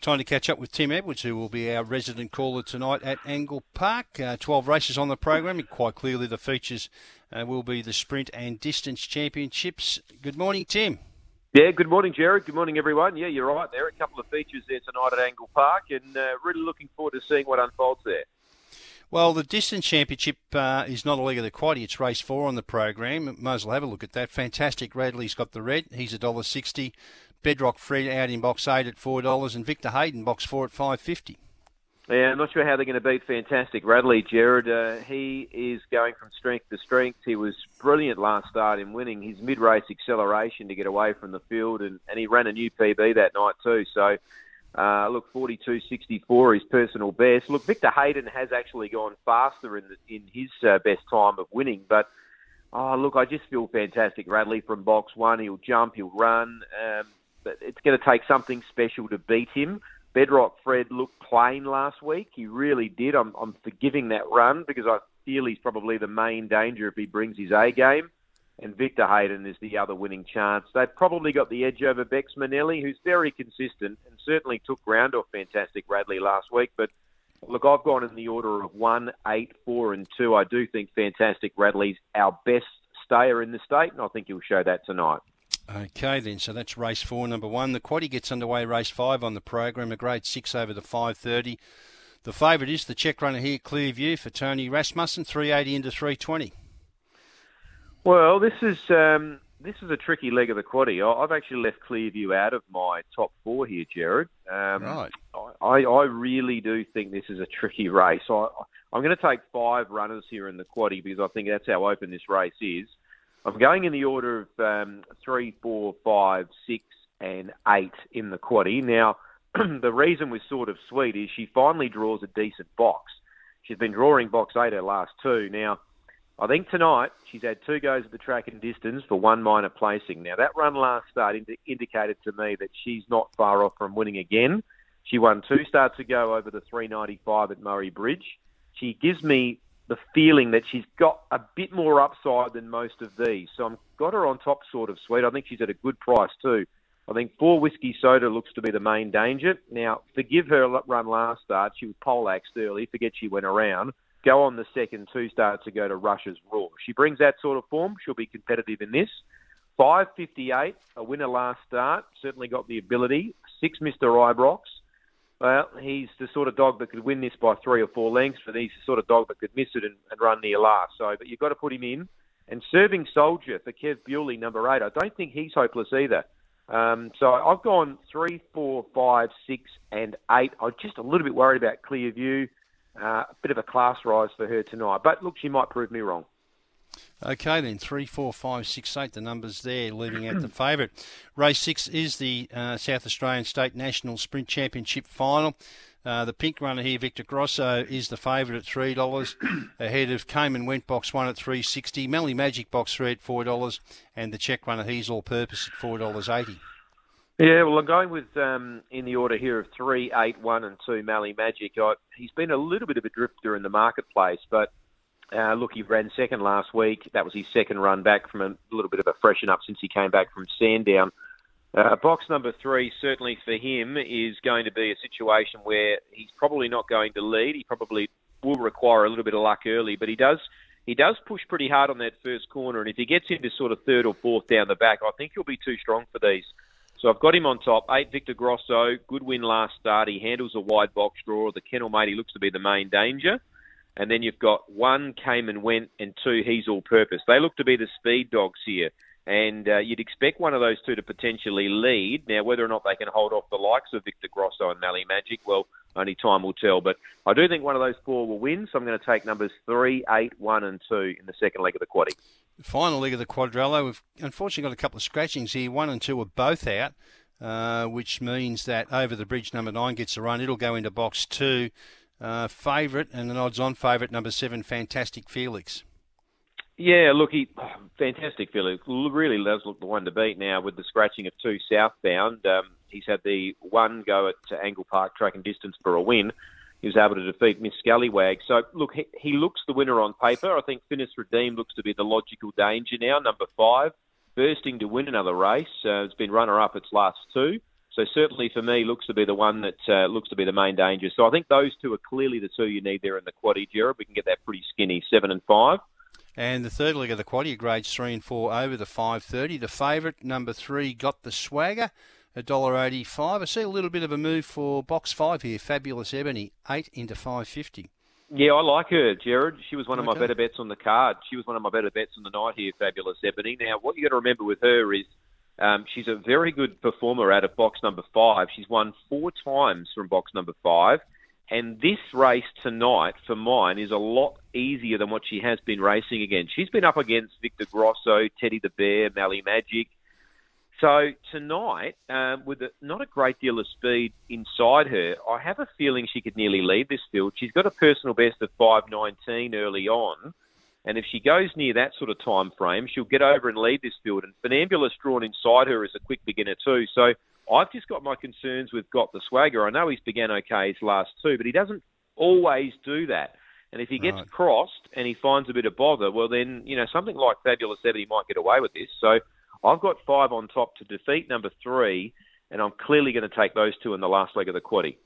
Time to catch up with Tim Edwards, who will be our resident caller tonight at Angle Park. Uh, 12 races on the program, quite clearly the features uh, will be the sprint and distance championships. Good morning, Tim. Yeah, good morning, Jared. Good morning, everyone. Yeah, you're right. There are a couple of features there tonight at Angle Park, and uh, really looking forward to seeing what unfolds there. Well, the distance championship uh, is not a leg of the quaddy; it's race four on the program. Might as well have a look at that. Fantastic. Radley's got the red. He's a dollar sixty. Bedrock Fred out in box eight at four dollars, and Victor Hayden box four at five fifty. Yeah, I'm not sure how they're going to beat Fantastic Radley, Jared. Uh, he is going from strength to strength. He was brilliant last start in winning his mid-race acceleration to get away from the field, and, and he ran a new PB that night too. So, uh, look, 42.64 is personal best. Look, Victor Hayden has actually gone faster in the, in his uh, best time of winning, but oh, look, I just feel Fantastic Radley from box one. He'll jump, he'll run. Um, but it's going to take something special to beat him. Bedrock Fred looked plain last week. He really did. I'm, I'm forgiving that run because I feel he's probably the main danger if he brings his A game. And Victor Hayden is the other winning chance. They've probably got the edge over Bex Manelli, who's very consistent and certainly took ground off Fantastic Radley last week. But look, I've gone in the order of one, eight, four, and two. I do think Fantastic Radley's our best stayer in the state, and I think he'll show that tonight. Okay, then. So that's race four, number one. The quaddy gets underway, race five on the program, a grade six over the 530. The favourite is the check runner here, Clearview, for Tony Rasmussen, 380 into 320. Well, this is um, this is a tricky leg of the quaddy. I've actually left Clearview out of my top four here, Jared. Um, right. I, I really do think this is a tricky race. I, I'm going to take five runners here in the quaddy because I think that's how open this race is. I'm going in the order of um, three, four, five, six, and eight in the quaddy. Now, the reason was sort of sweet is she finally draws a decent box. She's been drawing box eight her last two. Now, I think tonight she's had two goes at the track and distance for one minor placing. Now, that run last start indi- indicated to me that she's not far off from winning again. She won two starts ago over the 395 at Murray Bridge. She gives me the feeling that she's got a bit more upside than most of these. So I've got her on top sort of sweet. I think she's at a good price too. I think four whiskey soda looks to be the main danger. Now, forgive her run last start. She was poleaxed early. Forget she went around. Go on the second two starts to go to Russia's Roar. She brings that sort of form. She'll be competitive in this. 558, a winner last start. Certainly got the ability. Six, Mr. Ibrox. Well, he's the sort of dog that could win this by three or four lengths, but he's the sort of dog that could miss it and, and run near last. So, but you've got to put him in. And serving soldier for Kev Bewley, number eight. I don't think he's hopeless either. Um, so I've gone three, four, five, six, and eight. I'm just a little bit worried about Clearview. Uh, a bit of a class rise for her tonight. But look, she might prove me wrong. Okay, then three, four, five, six, eight. The numbers there, leaving out the favourite. Race six is the uh, South Australian State National Sprint Championship final. Uh, the pink runner here, Victor Grosso, is the favourite at three dollars, ahead of Came and Went Box One at three sixty, Mally Magic Box Three at four dollars, and the check runner He's All Purpose at four dollars eighty. Yeah, well, I'm going with um, in the order here of three, eight, one, and two. Mally Magic. I, he's been a little bit of a drifter in the marketplace, but uh, look, he ran second last week. That was his second run back from a little bit of a freshen up since he came back from Sandown. Uh, box number three, certainly for him, is going to be a situation where he's probably not going to lead. He probably will require a little bit of luck early, but he does he does push pretty hard on that first corner. And if he gets into sort of third or fourth down the back, I think he'll be too strong for these. So I've got him on top. Eight, Victor Grosso. Good win last start. He handles a wide box draw. The kennel mate, he looks to be the main danger. And then you've got one came and went, and two he's all purpose. They look to be the speed dogs here, and uh, you'd expect one of those two to potentially lead. Now, whether or not they can hold off the likes of Victor Grosso and Mally Magic, well, only time will tell. But I do think one of those four will win, so I'm going to take numbers three, eight, one, and two in the second leg of the quaddy. Final leg of the quadrella. We've unfortunately got a couple of scratchings here. One and two are both out. Uh, which means that over the bridge number nine gets a run. It'll go into box two. Uh, favourite and an odds-on favourite, number seven, Fantastic Felix. Yeah, look, he fantastic Felix really does look the one to beat now with the scratching of two southbound. Um, he's had the one go at Angle Park track and distance for a win. He was able to defeat Miss Scallywag. So, look, he, he looks the winner on paper. I think Finis Redeem looks to be the logical danger now, number five, bursting to win another race. Uh, it's been runner-up its last two. So certainly for me, looks to be the one that uh, looks to be the main danger. So I think those two are clearly the two you need there in the quaddy, Jared. We can get that pretty skinny, seven and five. And the third leg of the quaddy, grades three and four over the five thirty. The favourite number three got the swagger, a dollar eighty five. I see a little bit of a move for box five here. Fabulous Ebony, eight into five fifty. Yeah, I like her, Jared. She was one of my better bets on the card. She was one of my better bets on the night here, Fabulous Ebony. Now, what you got to remember with her is um, she's a very good performer out of box number five. She's won four times from box number five. And this race tonight for mine is a lot easier than what she has been racing against. She's been up against Victor Grosso, Teddy the Bear, Mally Magic. So tonight, um, with a, not a great deal of speed inside her, I have a feeling she could nearly lead this field. She's got a personal best of 5.19 early on. And if she goes near that sort of time frame, she'll get over and lead this field. And Funambulist drawn inside her is a quick beginner too. So I've just got my concerns with Got the Swagger. I know he's began okay his last two, but he doesn't always do that. And if he gets right. crossed and he finds a bit of bother, well then, you know, something like Fabulous Seven, might get away with this. So I've got five on top to defeat number three, and I'm clearly going to take those two in the last leg of the quaddy.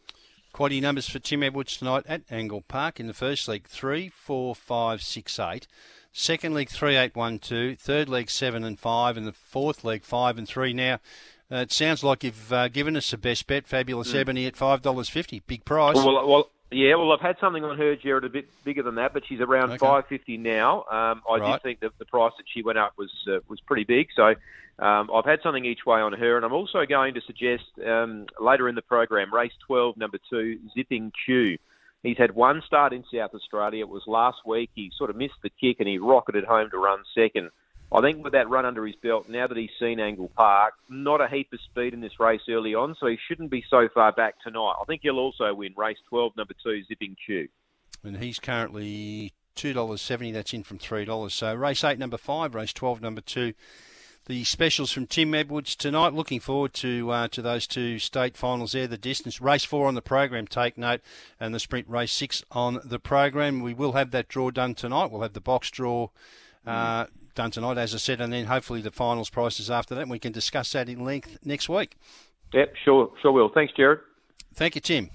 Quaddy numbers for Tim Edwards tonight at Angle Park in the first leg three, four, five, six, eight. Second leg three, eight, one, two. Third leg seven and five, and the fourth leg five and three. Now, uh, it sounds like you've uh, given us the best bet, Fabulous mm. Ebony at five dollars fifty, big price. Well, well, yeah, well, I've had something on her, Jared, a bit bigger than that, but she's around okay. five fifty now. Um, I right. did think that the price that she went up was uh, was pretty big, so um, I've had something each way on her, and I'm also going to suggest um, later in the program, race 12, number two, Zipping Q. He's had one start in South Australia. It was last week. He sort of missed the kick and he rocketed home to run second. I think with that run under his belt, now that he's seen Angle Park, not a heap of speed in this race early on, so he shouldn't be so far back tonight. I think he'll also win race 12, number two, Zipping Q. And he's currently $2.70. That's in from $3. So race 8, number 5, race 12, number 2 the specials from Tim Edwards tonight. Looking forward to uh, to those two state finals there. The distance race four on the program. Take note, and the sprint race six on the program. We will have that draw done tonight. We'll have the box draw. Uh, done tonight, as I said, and then hopefully the finals prices after that. We can discuss that in length next week. Yep, sure, sure will. Thanks, Jared. Thank you, Tim.